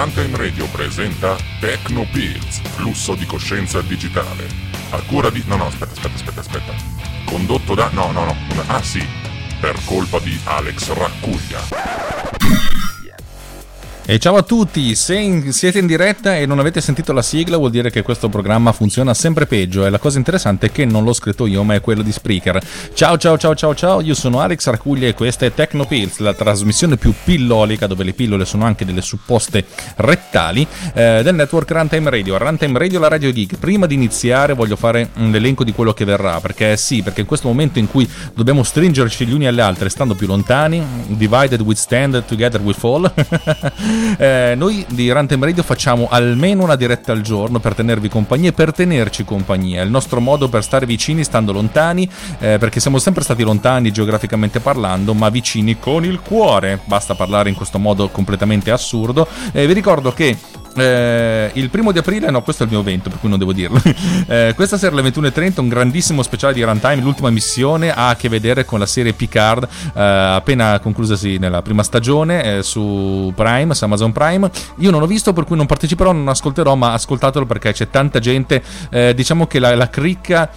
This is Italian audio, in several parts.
Runtime Radio presenta Techno Pills, flusso di coscienza digitale. A cura di... No, no, aspetta, aspetta, aspetta, aspetta. Condotto da... No, no, no. Ah, sì. Per colpa di Alex Raccuglia. E ciao a tutti, se in, siete in diretta e non avete sentito la sigla vuol dire che questo programma funziona sempre peggio e la cosa interessante è che non l'ho scritto io ma è quello di Spreaker. Ciao ciao ciao ciao ciao, io sono Alex Arcuglia e questa è Tecnopills, la trasmissione più pillolica dove le pillole sono anche delle supposte rettali eh, del network Runtime Radio. Runtime Radio, la Radio Geek. Prima di iniziare voglio fare un elenco di quello che verrà perché sì, perché in questo momento in cui dobbiamo stringerci gli uni alle altre stando più lontani, divided we stand, together we fall. Eh, noi di Runtime Radio facciamo almeno una diretta al giorno per tenervi compagnia e per tenerci compagnia. È il nostro modo per stare vicini stando lontani, eh, perché siamo sempre stati lontani geograficamente parlando, ma vicini con il cuore. Basta parlare in questo modo completamente assurdo. Eh, vi ricordo che eh, il primo di aprile, no, questo è il mio evento, per cui non devo dirlo. Eh, questa sera alle 21.30 un grandissimo speciale di Runtime, l'ultima missione ha a che vedere con la serie Picard, eh, appena conclusasi nella prima stagione eh, su Prime, su Amazon Prime. Io non l'ho visto, per cui non parteciperò, non ascolterò, ma ascoltatelo perché c'è tanta gente. Eh, diciamo che la, la cricca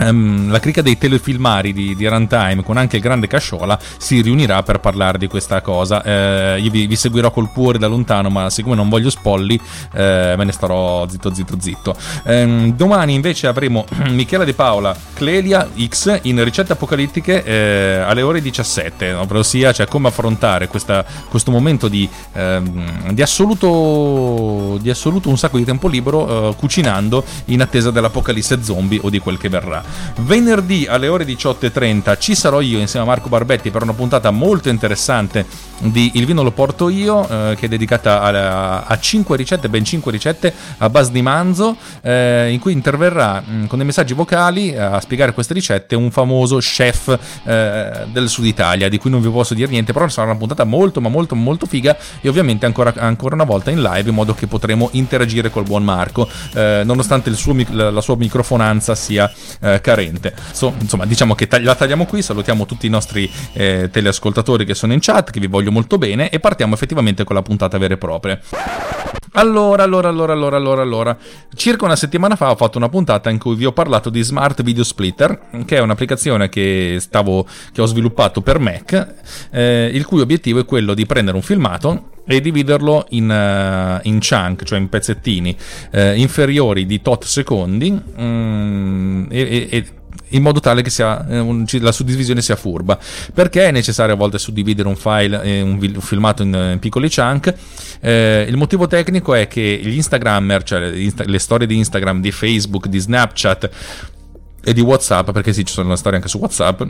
Um, la crica dei telefilmari di, di, Runtime con anche il grande Casciola si riunirà per parlare di questa cosa. Eh, io vi, vi, seguirò col cuore da lontano, ma siccome non voglio spolli, eh, me ne starò zitto, zitto, zitto. Um, domani invece avremo Michela De Paola, Clelia X in ricette apocalittiche eh, alle ore 17, ovvero sia cioè, come affrontare questa, questo momento di, ehm, di, assoluto, di assoluto un sacco di tempo libero eh, cucinando in attesa dell'apocalisse zombie o di quel che verrà. Venerdì alle ore 18.30 ci sarò io insieme a Marco Barbetti per una puntata molto interessante di Il vino lo porto io, eh, che è dedicata a, a 5 ricette, ben 5 ricette a base di manzo, eh, in cui interverrà mh, mm, con dei messaggi vocali eh, a spiegare queste ricette un famoso chef eh, del sud Italia, di cui non vi posso dire niente, però sarà una puntata molto ma molto molto figa e ovviamente ancora, ancora una volta in live in modo che potremo interagire col buon Marco, eh, nonostante suo, la sua microfonanza sia eh, carente. So, insomma, diciamo che tagli- la tagliamo qui, salutiamo tutti i nostri teleascoltatori che sono in chat, che vi voglio molto bene e partiamo effettivamente con la puntata vera e propria. Allora, allora, allora, allora, allora, allora. Circa una settimana fa ho fatto una puntata in cui vi ho parlato di Smart Video Splitter, che è un'applicazione che, stavo, che ho sviluppato per Mac, eh, il cui obiettivo è quello di prendere un filmato e dividerlo in, uh, in chunk, cioè in pezzettini uh, inferiori di tot secondi mm, e, e, in modo tale che sia, eh, la suddivisione sia furba. Perché è necessario a volte suddividere un file, un, un, filmato in, in piccoli chunk? Eh, il motivo tecnico è che gli Instagrammer, cioè le, le storie di Instagram, di Facebook, di Snapchat e di WhatsApp, perché sì, ci sono le storie anche su WhatsApp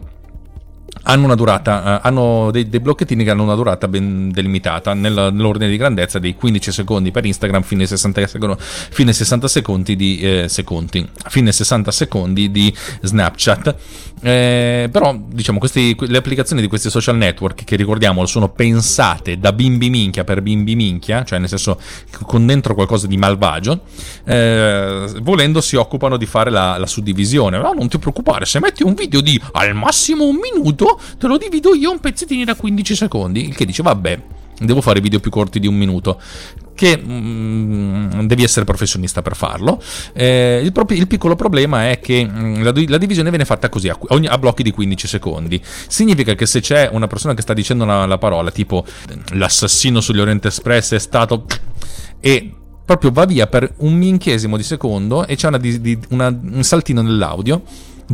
hanno una durata, uh, hanno dei, dei, blocchettini che hanno una durata ben delimitata nel, nell'ordine di grandezza dei 15 secondi per Instagram fino ai 60 secondi, fino ai 60 secondi di eh, secondi, fino ai 60 secondi di Snapchat. Eh, però diciamo questi, le applicazioni di questi social network che ricordiamo sono pensate da bimbi minchia per bimbi minchia, cioè nel senso con dentro qualcosa di malvagio, eh, volendo si occupano di fare la, la suddivisione. No, non ti preoccupare, se metti un video di al massimo un minuto te lo divido io un pezzettino da 15 secondi. Il che dice, vabbè, devo fare video più corti di un minuto. Che mm, devi essere professionista per farlo. Eh, il, pro- il, piccolo problema è che mm, la, la, divisione viene fatta così a, ogni, a, blocchi di 15 secondi. Significa che se c'è una persona che sta dicendo una, la parola tipo l'assassino sugli Oriente Express è stato. e proprio va via per un minchiesimo di secondo e c'è una, di, di, una, un saltino nell'audio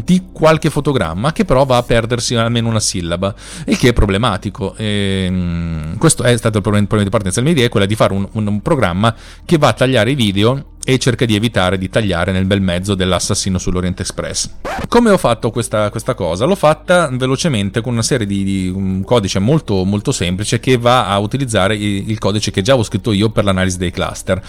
di qualche fotogramma che però va a perdersi almeno una sillaba, il che è problematico. E, ehm, questo è stato il problema, di partenza. Mia idea è quella di fare un, un programma che va a tagliare i video e cerca di evitare di tagliare nel bel mezzo dell'assassino sull'Orient Express. Come ho fatto questa, questa cosa? L'ho fatta velocemente con una serie di, di, un codice molto, molto semplice che va a utilizzare il, il codice che già ho scritto io per l'analisi dei cluster.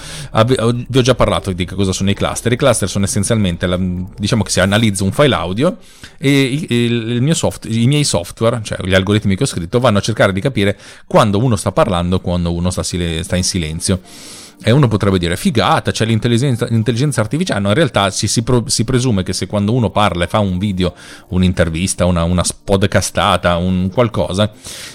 vi ho già parlato di cosa sono i cluster. I cluster sono essenzialmente, la, diciamo che si analizza un file audio e il, il soft, i miei software, cioè gli algoritmi che ho scritto, vanno a cercare di capire quando uno sta parlando e quando uno sta, sta in silenzio. E uno potrebbe dire, figata, c'è l'intelligenza, l'intelligenza artificiale. No, in realtà si, si, si, presume che se quando uno parla e fa un video, un'intervista, una, una podcastata, un qualcosa,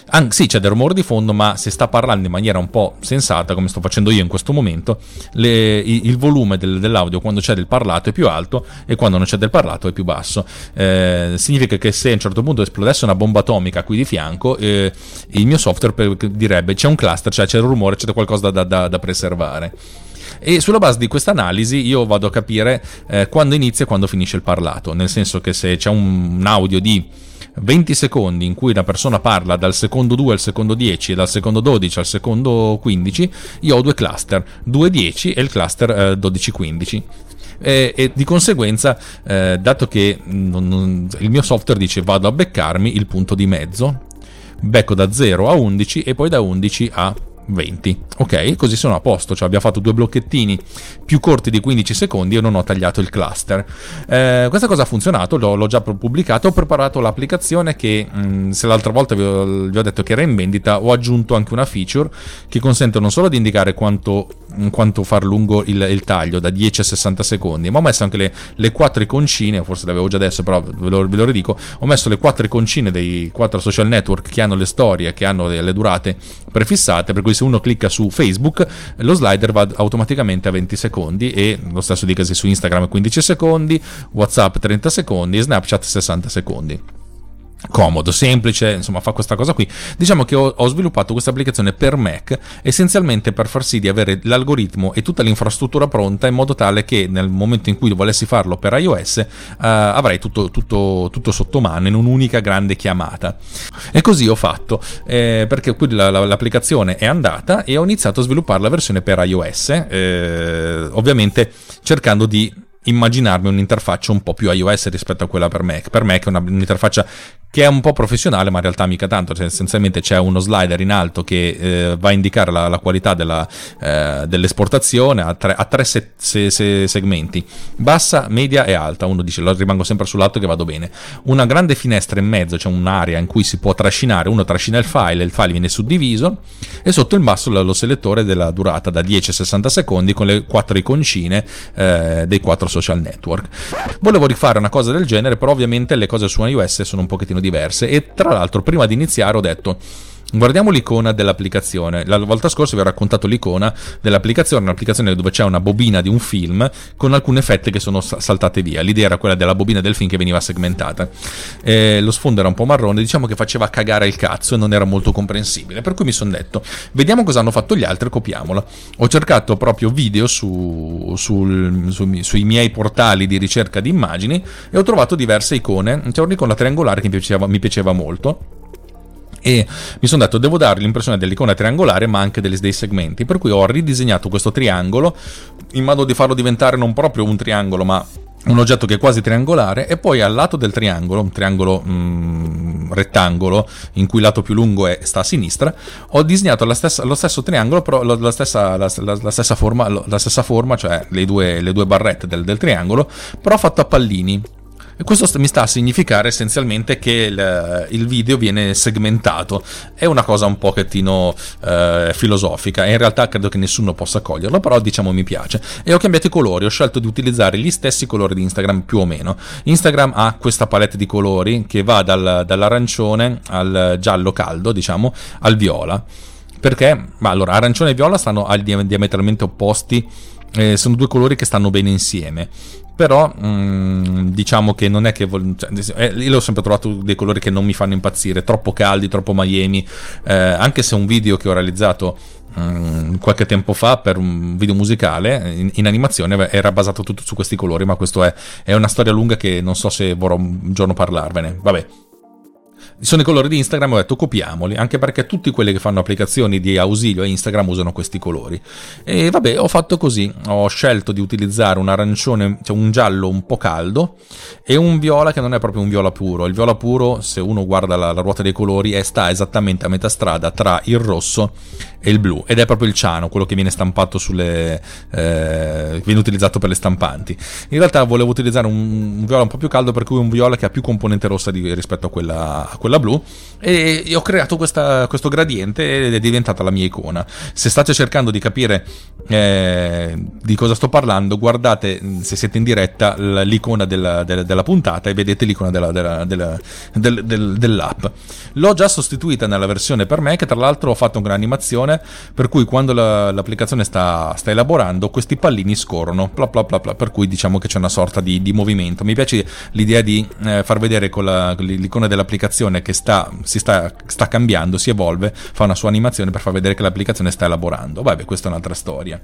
anche, sì c'è del rumore di fondo, ma se sta parlando in maniera un po' sensata, come sto facendo io in questo momento, le, il volume del, dell'audio quando c'è del parlato è più alto e quando non c'è del parlato è più basso. Eh, significa che se a un certo punto esplodesse una bomba atomica qui di fianco, eh, il mio software direbbe c'è un cluster, cioè c'è il rumore, c'è qualcosa da, da, da preservare. E sulla base di questa analisi io vado a capire eh, quando inizia e quando finisce il parlato, nel senso che se c'è un, un audio di 20 secondi in cui una persona parla dal secondo 2 al secondo 10 e dal secondo 12 al secondo 15, io ho due cluster, 2-10 e il cluster eh, 12-15. E, e, di conseguenza, eh, dato che non, non, il mio software dice vado a beccarmi il punto di mezzo, becco da 0 a 11 e poi da 11 a 20. Ok, così sono a posto, cioè abbiamo fatto due blocchettini più corti di 15 secondi e non ho tagliato il cluster. Eh, questa cosa ha funzionato, l'ho, l'ho, già pubblicato, ho preparato l'applicazione che mh, mm, se l'altra volta vi ho, vi ho, detto che era in vendita, ho aggiunto anche una feature che consente non solo di indicare quanto, quanto far lungo il, il, taglio da 10 a 60 secondi, ma ho messo anche le, le quattro iconcine, forse l'avevo già adesso, però ve lo, ve lo ridico, ho messo le quattro iconcine dei quattro social network che hanno le storie, che hanno le, le durate prefissate, per cui se uno clicca su Facebook lo slider va automaticamente a 20 secondi e lo stesso dicasi su Instagram 15 secondi, WhatsApp 30 secondi e Snapchat 60 secondi comodo, semplice, insomma fa questa cosa qui. Diciamo che ho, ho, sviluppato questa applicazione per Mac essenzialmente per far sì di avere l'algoritmo e tutta l'infrastruttura pronta in modo tale che nel momento in cui volessi farlo per iOS uh, avrai tutto, tutto, tutto, sotto mano in un'unica grande chiamata. E così ho fatto, eh, perché qui la, la, l'applicazione è andata e ho iniziato a sviluppare la versione per iOS, eh, ovviamente cercando di immaginarmi un'interfaccia un po' più iOS rispetto a quella per Mac. Per Mac è una, un'interfaccia che è un po' professionale, ma in realtà mica tanto. Cioè, essenzialmente c'è uno slider in alto che eh, va a indicare la, la qualità della, eh, dell'esportazione a tre, a tre se, se, se segmenti: bassa, media e alta. Uno dice rimango sempre sull'alto che vado bene. Una grande finestra in mezzo, c'è cioè un'area in cui si può trascinare. Uno trascina il file, il file viene suddiviso, e sotto il basso lo selettore della durata da 10 a 60 secondi con le quattro iconcine eh, dei quattro social network. Volevo rifare una cosa del genere, però ovviamente le cose su iOS sono un pochettino diverse e tra l'altro prima di iniziare ho detto Guardiamo l'icona dell'applicazione. La volta scorsa vi ho raccontato l'icona dell'applicazione, un'applicazione dove c'è una bobina di un film con alcune fette che sono saltate via. L'idea era quella della bobina del film che veniva segmentata. Eh, lo sfondo era un po' marrone, diciamo che faceva cagare il cazzo e non era molto comprensibile. Per cui mi sono detto, vediamo cosa hanno fatto gli altri copiamola. Ho cercato proprio video su, sul, su, sui miei portali di ricerca di immagini e ho trovato diverse icone. C'è un'icona triangolare che mi piaceva, mi piaceva molto e mi sono detto devo dare l'impressione dell'icona triangolare ma anche dei, segmenti. Per cui ho ridisegnato questo triangolo in modo di farlo diventare non proprio un triangolo ma un oggetto che è quasi triangolare. E poi al lato del triangolo, un triangolo mm, rettangolo in cui il lato più lungo è, sta a sinistra, ho disegnato stessa, lo stesso triangolo, però la, la, stessa, la, la, stessa, forma, la stessa forma, cioè le due, le due barrette del, del triangolo, però fatto a pallini e questo mi sta a significare essenzialmente che il, il video viene segmentato. È una cosa un pochettino eh, filosofica e in realtà credo che nessuno possa coglierlo, però diciamo mi piace. E ho cambiato i colori, ho scelto di utilizzare gli stessi colori di Instagram più o meno. Instagram ha questa palette di colori che va dal, dall'arancione al giallo caldo, diciamo, al viola. Perché? Ma allora, arancione e viola stanno diametralmente opposti eh, sono due colori che stanno bene insieme però mm, diciamo che non è che cioè, eh, io ho sempre trovato dei colori che non mi fanno impazzire troppo caldi, troppo Miami eh, anche se un video che ho realizzato mm, qualche tempo fa per un video musicale in, in, animazione era basato tutto su questi colori ma questo è, è una storia lunga che non so se vorrò un giorno parlarvene. Vabbè sono i colori di Instagram, ho detto copiamoli, anche perché tutti quelli che fanno applicazioni di ausilio a Instagram usano questi colori. E vabbè, ho fatto così, ho scelto di utilizzare un arancione, cioè un giallo un po' caldo e un viola che non è proprio un viola puro. Il viola puro, se uno guarda la, la ruota dei colori, è, sta esattamente a metà strada tra il rosso e il blu ed è proprio il ciano, quello che viene stampato sulle eh, viene utilizzato per le stampanti. In realtà volevo utilizzare un, un, viola un po' più caldo per cui un viola che ha più componente rossa di, rispetto a quella, a quella blu e ho creato questa, questo gradiente ed è diventata la mia icona. Se state cercando di capire eh, di cosa sto parlando, guardate se siete in diretta l'icona della, della, della puntata e vedete l'icona della, del, del, dell'app. L'ho già sostituita nella versione per me, che tra l'altro ho fatto un'animazione per cui quando la, l'applicazione sta, sta, elaborando, questi pallini scorrono, bla bla bla bla, per cui diciamo che c'è una sorta di, di movimento. Mi piace l'idea di eh, far vedere con la, l'icona dell'applicazione che sta si sta, sta cambiando, si evolve, fa una sua animazione per far vedere che l'applicazione sta elaborando. Vabbè, questa è un'altra storia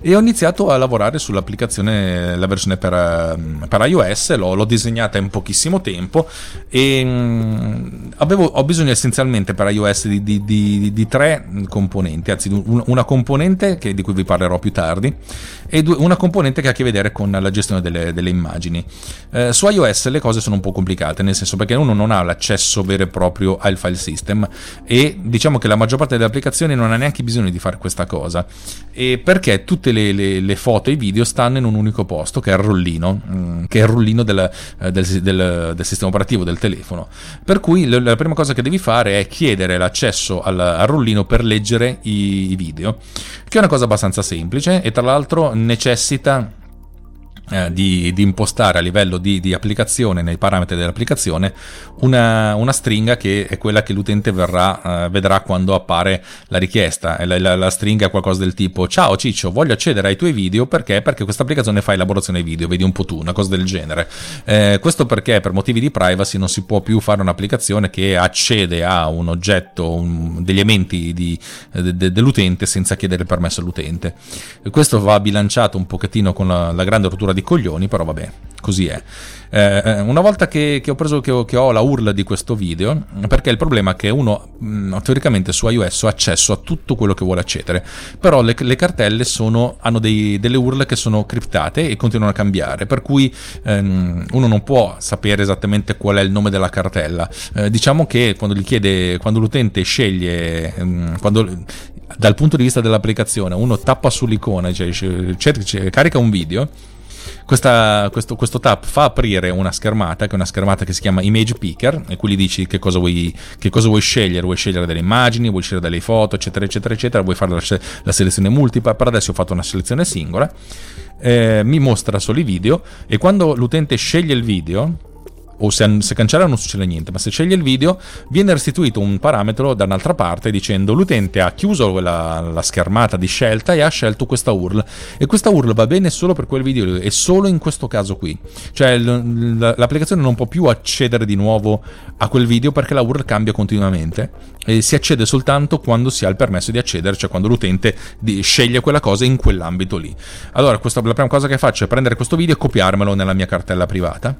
e ho iniziato a lavorare sull'applicazione, la versione per, ehm, per iOS, l'ho, l'ho, disegnata in pochissimo tempo e mh, mm, avevo, ho bisogno essenzialmente per iOS di, di, di, di tre componenti, anzi una componente che, di cui vi parlerò più tardi e due, una componente che ha a che vedere con la gestione delle, delle immagini. Eh, su iOS le cose sono un po' complicate, nel senso perché uno non ha l'accesso vero e proprio al file system e diciamo che la maggior parte delle applicazioni non ha neanche bisogno di fare questa cosa e perché tutte tutte le, le, le, foto e i video stanno in un unico posto, che è il rollino, mm, che è il rollino del, eh, del, del, del, sistema operativo del telefono. Per cui la prima cosa che devi fare è chiedere l'accesso al, al rollino per leggere i, i video, che è una cosa abbastanza semplice e tra l'altro necessita eh, di, di, impostare a livello di, di, applicazione, nei parametri dell'applicazione, una, una, stringa che è quella che l'utente verrà, eh, vedrà quando appare la richiesta. La, la, la, stringa è qualcosa del tipo: Ciao Ciccio, voglio accedere ai tuoi video perché? Perché questa applicazione fa elaborazione video, vedi un po' tu, una cosa del genere. Eh, questo perché per motivi di privacy non si può più fare un'applicazione che accede a un oggetto, un, degli elementi di, de, de, dell'utente senza chiedere permesso all'utente. Questo va bilanciato un pochettino con la, la grande rottura di coglioni, però vabbè, così è. Eh, una volta che, che ho preso che ho, che ho, la URL di questo video, perché il problema è che uno mh, mm, teoricamente su iOS ha accesso a tutto quello che vuole accedere, però le, le cartelle sono, hanno dei, delle URL che sono criptate e continuano a cambiare, per cui ehm, uno non può sapere esattamente qual è il nome della cartella. Eh, diciamo che quando, chiede, quando l'utente sceglie, ehm, quando dal punto di vista dell'applicazione uno tappa sull'icona, cioè, cioè, carica un video, questa, questo, questo, tab fa aprire una schermata, che è una schermata che si chiama Image Picker, e qui gli dici che cosa vuoi, che cosa vuoi scegliere, vuoi scegliere delle immagini, vuoi scegliere delle foto, eccetera, eccetera, eccetera, vuoi fare la, la selezione multipla, per adesso ho fatto una selezione singola, eh, mi mostra solo i video e quando l'utente sceglie il video, o se, se cancella non succede niente, ma se sceglie il video viene restituito un parametro da un'altra parte dicendo l'utente ha chiuso la, la, schermata di scelta e ha scelto questa URL. E questa URL va bene solo per quel video e solo in questo caso qui, cioè l'applicazione non può più accedere di nuovo a quel video perché la URL cambia continuamente e si accede soltanto quando si ha il permesso di accedere, cioè quando l'utente sceglie quella cosa in quell'ambito lì. Allora, questa, la prima cosa che faccio è prendere questo video e copiarmelo nella mia cartella privata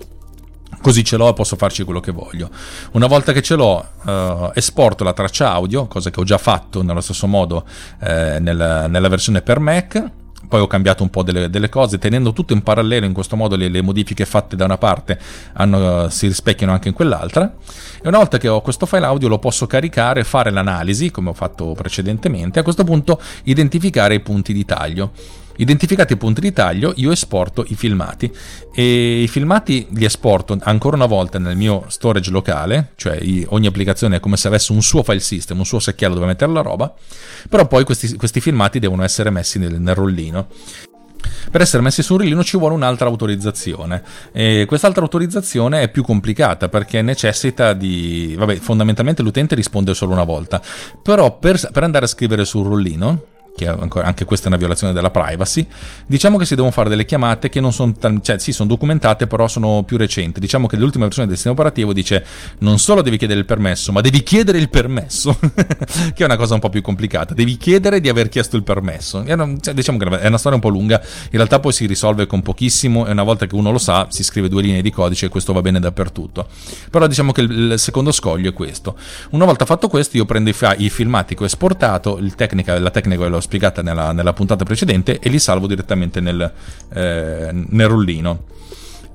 Così ce l'ho e posso farci quello che voglio. Una volta che ce l'ho, eh, esporto la traccia audio, cosa che ho già fatto nello stesso modo eh, nella, nella versione per Mac poi ho cambiato un po' delle, delle, cose, tenendo tutto in parallelo, in questo modo le, le modifiche fatte da una parte hanno, si rispecchiano anche in quell'altra. E una volta che ho questo file audio lo posso caricare, fare l'analisi, come ho fatto precedentemente, a questo punto identificare i punti di taglio. Identificati i punti di taglio, io esporto i filmati. E i filmati li esporto ancora una volta nel mio storage locale, cioè ogni applicazione è come se avesse un suo file system, un suo secchiello dove mettere la roba, però poi questi, questi filmati devono essere messi nel, nel rollino. Per essere messi su un rollino ci vuole un'altra autorizzazione. E quest'altra autorizzazione è più complicata perché necessita di... vabbè, fondamentalmente l'utente risponde solo una volta, però per, per andare a scrivere sul rollino che anche questa è una violazione della privacy, diciamo che si devono fare delle chiamate che non sono, cioè sì, sono documentate, però sono più recenti. Diciamo che l'ultima versione del sistema operativo dice non solo devi chiedere il permesso, ma devi chiedere il permesso, che è una cosa un po' più complicata. Devi chiedere di aver chiesto il permesso. Una, cioè, diciamo che è una storia un po' lunga, in realtà poi si risolve con pochissimo e una volta che uno lo sa si scrive due linee di codice e questo va bene dappertutto. Però diciamo che il, il secondo scoglio è questo. Una volta fatto questo io prendo i, i filmati che ho esportato, tecnica, la tecnica l'ho spiegata nella, nella, puntata precedente e li salvo direttamente nel, eh, nel rollino.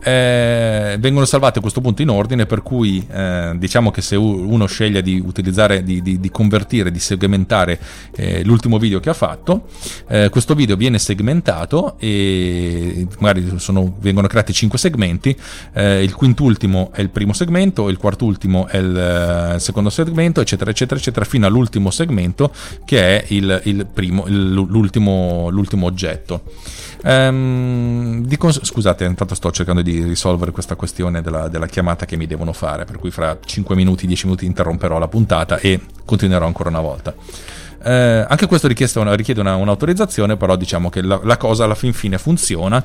Eh, vengono salvate a questo punto in ordine per cui eh, diciamo che se uno sceglie di utilizzare di, di, di convertire di segmentare eh, l'ultimo video che ha fatto eh, questo video viene segmentato e magari sono, vengono creati 5 segmenti eh, il quintultimo è il primo segmento il quartultimo è il, eh, il, secondo segmento eccetera eccetera eccetera fino all'ultimo segmento che è il, il primo, l'ultimo, l'ultimo oggetto Um, cons- scusate, intanto sto cercando di risolvere questa questione della, della, chiamata che mi devono fare, per cui fra 5 minuti, 10 minuti interromperò la puntata e continuerò ancora una volta. Uh, anche questo una, richiede una, un'autorizzazione, però diciamo che la, la cosa alla fin fine funziona.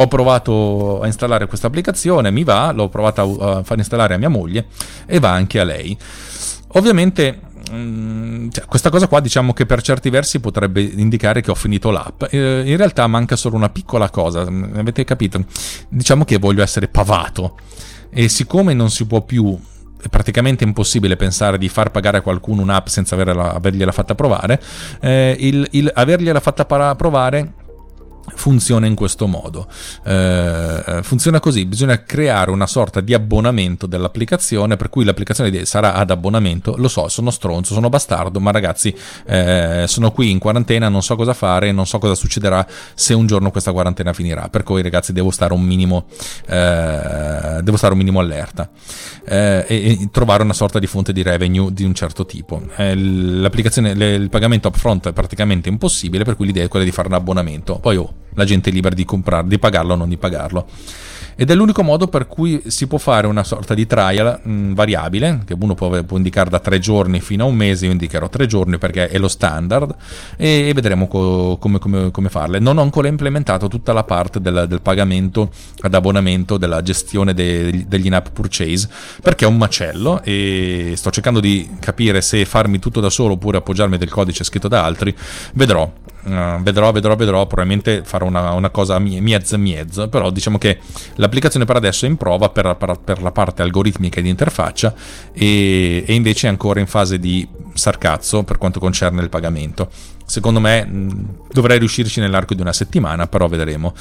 Ho provato a installare questa applicazione, mi va, l'ho provata a, a far installare a mia moglie e va anche a lei. Ovviamente cioè, questa cosa qua diciamo che per certi versi potrebbe indicare che ho finito l'app. Eh, in realtà manca solo una piccola cosa, mm, avete capito? Diciamo che voglio essere pavato e siccome non si può più è praticamente impossibile pensare di far pagare a qualcuno un'app senza avergliela fatta provare. Eh, il, il avergliela fatta provare funziona in questo modo. Eh, funziona così, bisogna creare una sorta di abbonamento dell'applicazione per cui l'applicazione sarà ad abbonamento. Lo so, sono stronzo, sono bastardo, ma ragazzi eh, sono qui in quarantena, non so cosa fare, non so cosa succederà se un giorno questa quarantena finirà. Per cui ragazzi devo stare un minimo, eh, devo stare un minimo allerta eh, e, e, trovare una sorta di fonte di revenue di un certo tipo. Eh, l'applicazione, le, il pagamento upfront è praticamente impossibile, per cui l'idea è quella di fare un abbonamento. Poi oh, la gente è libera di, comprare, di pagarlo o non di pagarlo ed è l'unico modo per cui si può fare una sorta di trial mh, variabile, che uno può, può, indicare da tre giorni fino a un mese, io indicherò tre giorni perché è lo standard, e, e vedremo co- come, come, come, farle. Non ho ancora implementato tutta la parte del, del pagamento ad abbonamento, della gestione de, degli in-app purchase, perché è un macello e sto cercando di capire se farmi tutto da solo oppure appoggiarmi del codice scritto da altri, vedrò. Uh, vedrò, vedrò, vedrò, probabilmente farò una, una cosa miezza miezza, però diciamo che l'applicazione per adesso è in prova per, per, per la parte algoritmica di interfaccia e, e, invece è ancora in fase di sarcazzo per quanto concerne il pagamento. Secondo me mh, dovrei riuscirci nell'arco di una settimana, però vedremo.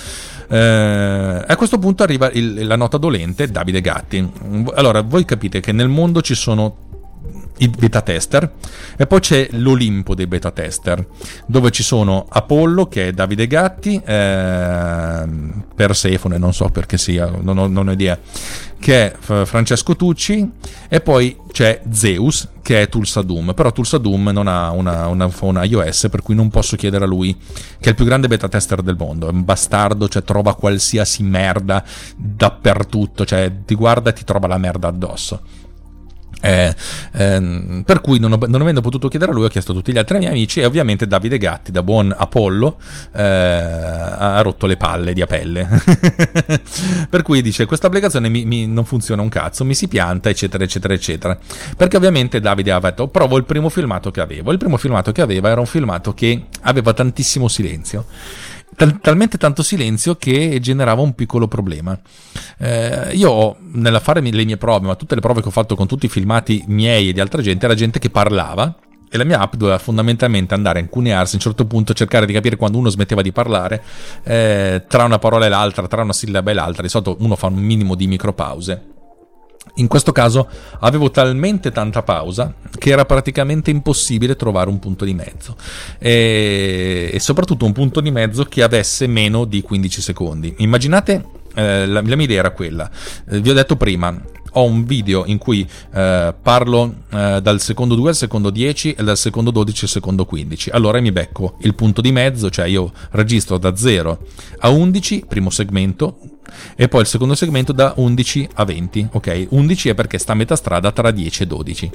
Eh, a questo punto arriva il, la nota dolente, Davide Gatti. Allora, voi capite che nel mondo ci sono i beta tester. E poi c'è l'Olimpo dei beta tester dove ci sono Apollo che è Davide Gatti eh, Persefone non so perché sia non ho, non ho idea che è Francesco Tucci e poi c'è Zeus che è Tulsa Doom però Tulsa Doom non ha una, una phone iOS per cui non posso chiedere a lui che è il più grande beta tester del mondo. È un bastardo cioè trova qualsiasi merda dappertutto cioè ti guarda e ti trova la merda addosso eh, ehm, per cui non, ho, non, avendo potuto chiedere a lui ho chiesto a tutti gli altri miei amici e ovviamente Davide Gatti da buon Apollo eh, ha rotto le palle di apelle. Per cui dice questa applicazione mi, mi, non funziona un cazzo mi si pianta eccetera eccetera eccetera. Perché ovviamente Davide ha detto provo il primo filmato che avevo. Il primo filmato che aveva era un filmato che aveva tantissimo silenzio tal- talmente tanto silenzio che generava un piccolo problema. Eh, io nella fare le mie prove, ma tutte le prove che ho fatto con tutti i filmati miei e di altra gente, era gente che parlava e la mia app doveva fondamentalmente andare a incunearsi a un certo punto, cercare di capire quando uno smetteva di parlare eh, tra una parola e l'altra, tra una sillaba e l'altra. Di solito uno fa un minimo di micropause. In questo caso avevo talmente tanta pausa che era praticamente impossibile trovare un punto di mezzo e, e soprattutto un punto di mezzo che avesse meno di 15 secondi. Immaginate eh, la, la, mia idea era quella, eh, vi ho detto prima, ho un video in cui eh, parlo eh, dal secondo 2 al secondo 10 e dal secondo 12 al secondo 15. Allora mi becco il punto di mezzo, cioè io registro da 0 a 11, primo segmento, e poi il secondo segmento da 11 a 20. Ok, 11 è perché sta a metà strada tra 10 e 12.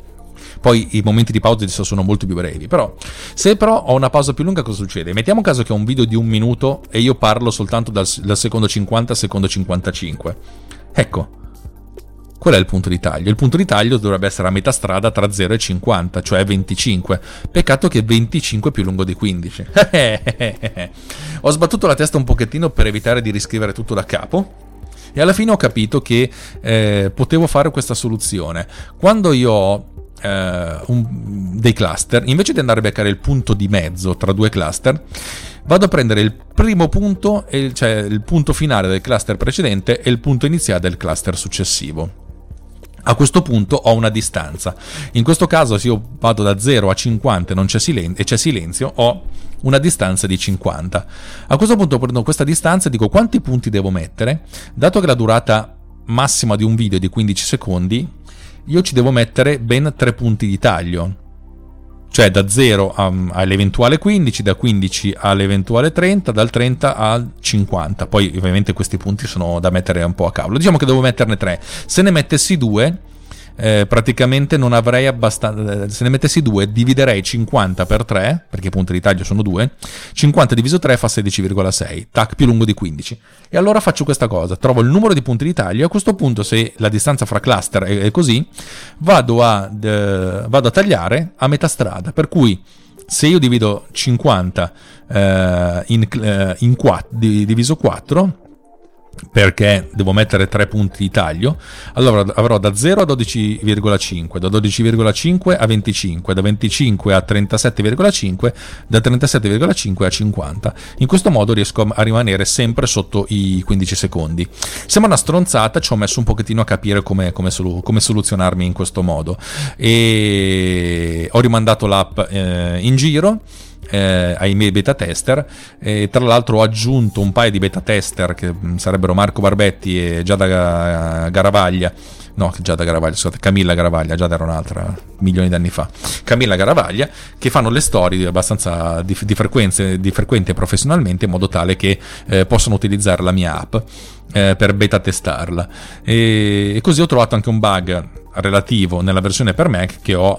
Poi i momenti di pausa sono molto più brevi. Però, se però ho una pausa più lunga, cosa succede? Mettiamo caso che ho un video di un minuto e io parlo soltanto dal, dal secondo 50 al secondo 55. Ecco, Qual è il punto di taglio? Il punto di taglio dovrebbe essere a metà strada tra 0 e 50, cioè 25. Peccato che 25 è più lungo di 15. ho sbattuto la testa un pochettino per evitare di riscrivere tutto da capo. E alla fine ho capito che eh, potevo fare questa soluzione. Quando io ho eh, un, dei cluster, invece di andare a beccare il punto di mezzo tra due cluster, vado a prendere il primo punto, cioè il punto finale del cluster precedente e il punto iniziale del cluster successivo. A questo punto ho una distanza. In questo caso, se io vado da 0 a 50 non c'è silen- e c'è silenzio, ho una distanza di 50. A questo punto prendo questa distanza e dico quanti punti devo mettere. Dato che la durata massima di un video è di 15 secondi, io ci devo mettere ben 3 punti di taglio cioè da 0 all'eventuale 15, da 15 all'eventuale 30, dal 30 al 50. Poi ovviamente questi punti sono da mettere un po' a cavolo. Diciamo che devo metterne 3. Se ne mettessi 2 eh, praticamente non avrei abbastanza. Se ne mettessi due, dividerei 50 per 3, perché i punti di taglio sono 2. 50 diviso 3 fa 16,6, tac, più lungo di 15. E allora faccio questa cosa: trovo il numero di punti di taglio. A questo punto, se la distanza fra cluster è, è così, vado a, eh, vado a tagliare a metà strada. Per cui se io divido 50 eh, in, eh, in 4, diviso 4 perché devo mettere 3 punti di taglio, allora avrò da 0 a 12,5, da 12,5 a 25, da 25 a 37,5, da 37,5 a 50. In questo modo riesco a rimanere sempre sotto i 15 secondi. Sembra una stronzata, ci ho messo un pochettino a capire come, come, solu- come soluzionarmi in questo modo e ho rimandato l'app eh, in giro eh, ai miei beta tester. E tra l'altro ho aggiunto un paio di beta tester che mm, sarebbero Marco Barbetti e Giada Garavaglia. No Giada Garavaglia scusate Camilla Garavaglia Giada era un'altra milioni di anni fa. Camilla Garavaglia che fanno le storie abbastanza di, di, frequenze, di frequente professionalmente in modo tale che eh, possano utilizzare la mia app eh, per beta testarla. E così ho trovato anche un bug relativo nella versione per Mac che ho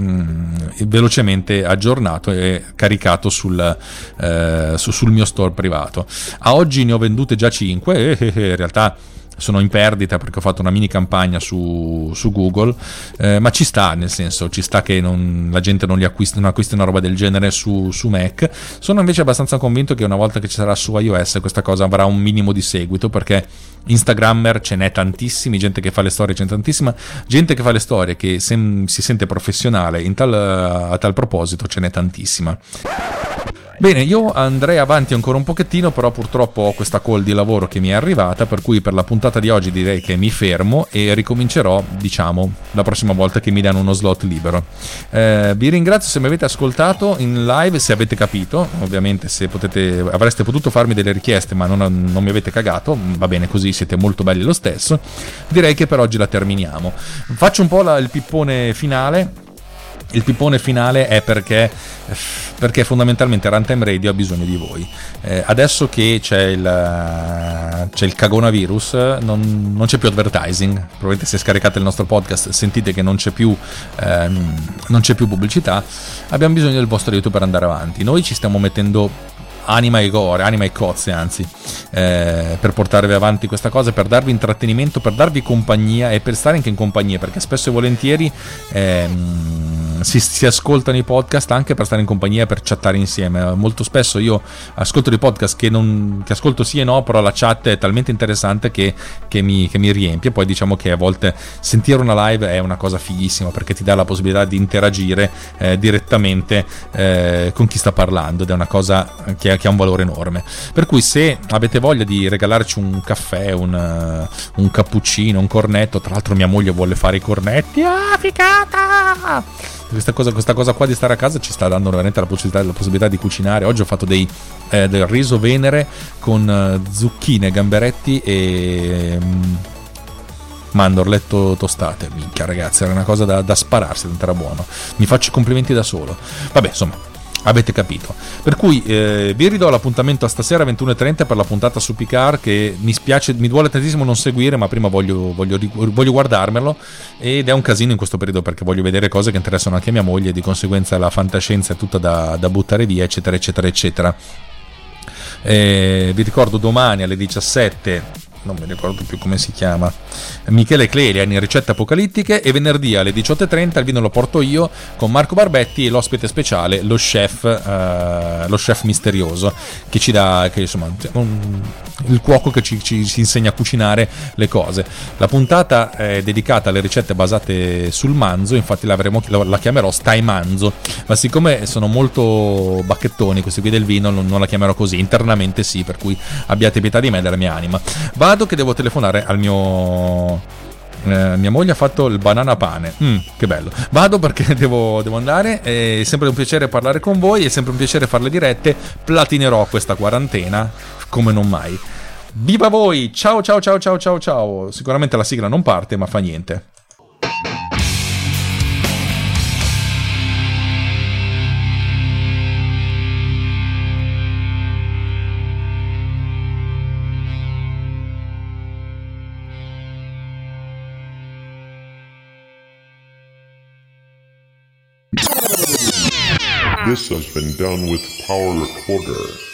mm, velocemente aggiornato e caricato sul, eh, su, sul, mio store privato. A oggi ne ho vendute già 5 e eh, eh, in realtà sono in perdita perché ho fatto una mini campagna su, su Google, eh, ma ci sta, nel senso, ci sta che non, la gente non, acquisti, non, acquisti, una roba del genere su, su, Mac. Sono invece abbastanza convinto che una volta che ci sarà su iOS questa cosa avrà un minimo di seguito perché Instagrammer ce n'è tantissimi, gente che fa le storie ce n'è tantissima, gente che fa le storie che sem- si sente professionale tal, a tal proposito ce n'è tantissima. Bene, io andrei avanti ancora un pochettino, però purtroppo ho questa call di lavoro che mi è arrivata, per cui per la puntata di oggi direi che mi fermo e ricomincerò, diciamo, la prossima volta che mi danno uno slot libero. Eh, vi ringrazio se mi avete ascoltato in live, se avete capito, ovviamente se potete, avreste potuto farmi delle richieste ma non, non mi avete cagato, va bene così, siete molto belli lo stesso. Direi che per oggi la terminiamo. Faccio un po' la, il pippone finale il pippone finale è perché, perché fondamentalmente Runtime Radio ha bisogno di voi. Eh, adesso che c'è il, c'è il cagonavirus, non, non, c'è più advertising. Probabilmente se scaricate il nostro podcast sentite che non c'è più, ehm, non c'è più pubblicità. Abbiamo bisogno del vostro aiuto per andare avanti. Noi ci stiamo mettendo anima e gore, anima e cozze anzi, eh, per portarvi avanti questa cosa, per darvi intrattenimento, per darvi compagnia e per stare anche in compagnia, perché spesso e volentieri eh, si, si, ascoltano i podcast anche per stare in compagnia, per chattare insieme. Molto spesso io ascolto dei podcast che, non, che ascolto sì e no, però la chat è talmente interessante che, che, mi, che mi riempie. Poi diciamo che a volte sentire una live è una cosa fighissima perché ti dà la possibilità di interagire eh, direttamente eh, con chi sta parlando ed è una cosa che che ha un valore enorme. Per cui se avete voglia di regalarci un caffè, un, uh, un cappuccino, un cornetto, tra l'altro mia moglie vuole fare i cornetti, ah, ficata! Questa cosa, questa cosa qua di stare a casa ci sta dando veramente la possibilità, la possibilità di cucinare. Oggi ho fatto dei, eh, del riso venere con uh, zucchine, gamberetti e... Um, mandorletto tostate. Minchia, ragazzi, era una cosa da, da spararsi, era buono. Mi faccio i complimenti da solo. Vabbè, insomma, Avete capito. Per cui eh, vi ridò l'appuntamento a stasera 21.30 per la puntata su Picard che mi spiace, mi duole tantissimo non seguire, ma prima voglio, voglio, voglio, guardarmelo ed è un casino in questo periodo perché voglio vedere cose che interessano anche a mia moglie di conseguenza la fantascienza è tutta da, da buttare via, eccetera, eccetera, eccetera. Eh, vi ricordo domani alle 17 non mi ricordo più come si chiama, Michele Clelian in ricette apocalittiche e venerdì alle 18.30 il vino lo porto io con Marco Barbetti e l'ospite speciale, lo chef, eh, lo chef misterioso, che ci dà, che, insomma, un, il cuoco che ci, ci, ci, insegna a cucinare le cose. La puntata è dedicata alle ricette basate sul manzo, infatti la, la chiamerò Stai Manzo, ma siccome sono molto bacchettoni questi qui del vino non, non la chiamerò così, internamente sì, per cui abbiate pietà di me della mia anima. Vado che devo telefonare al mio eh, mia moglie ha fatto il banana pane. Mm, che bello. Vado perché devo, devo, andare. È sempre un piacere parlare con voi. È sempre un piacere fare le dirette. Platinerò questa quarantena come non mai. Viva voi! Ciao ciao ciao ciao ciao ciao. Sicuramente la sigla non parte, ma fa niente. This has been done with Power Recorder.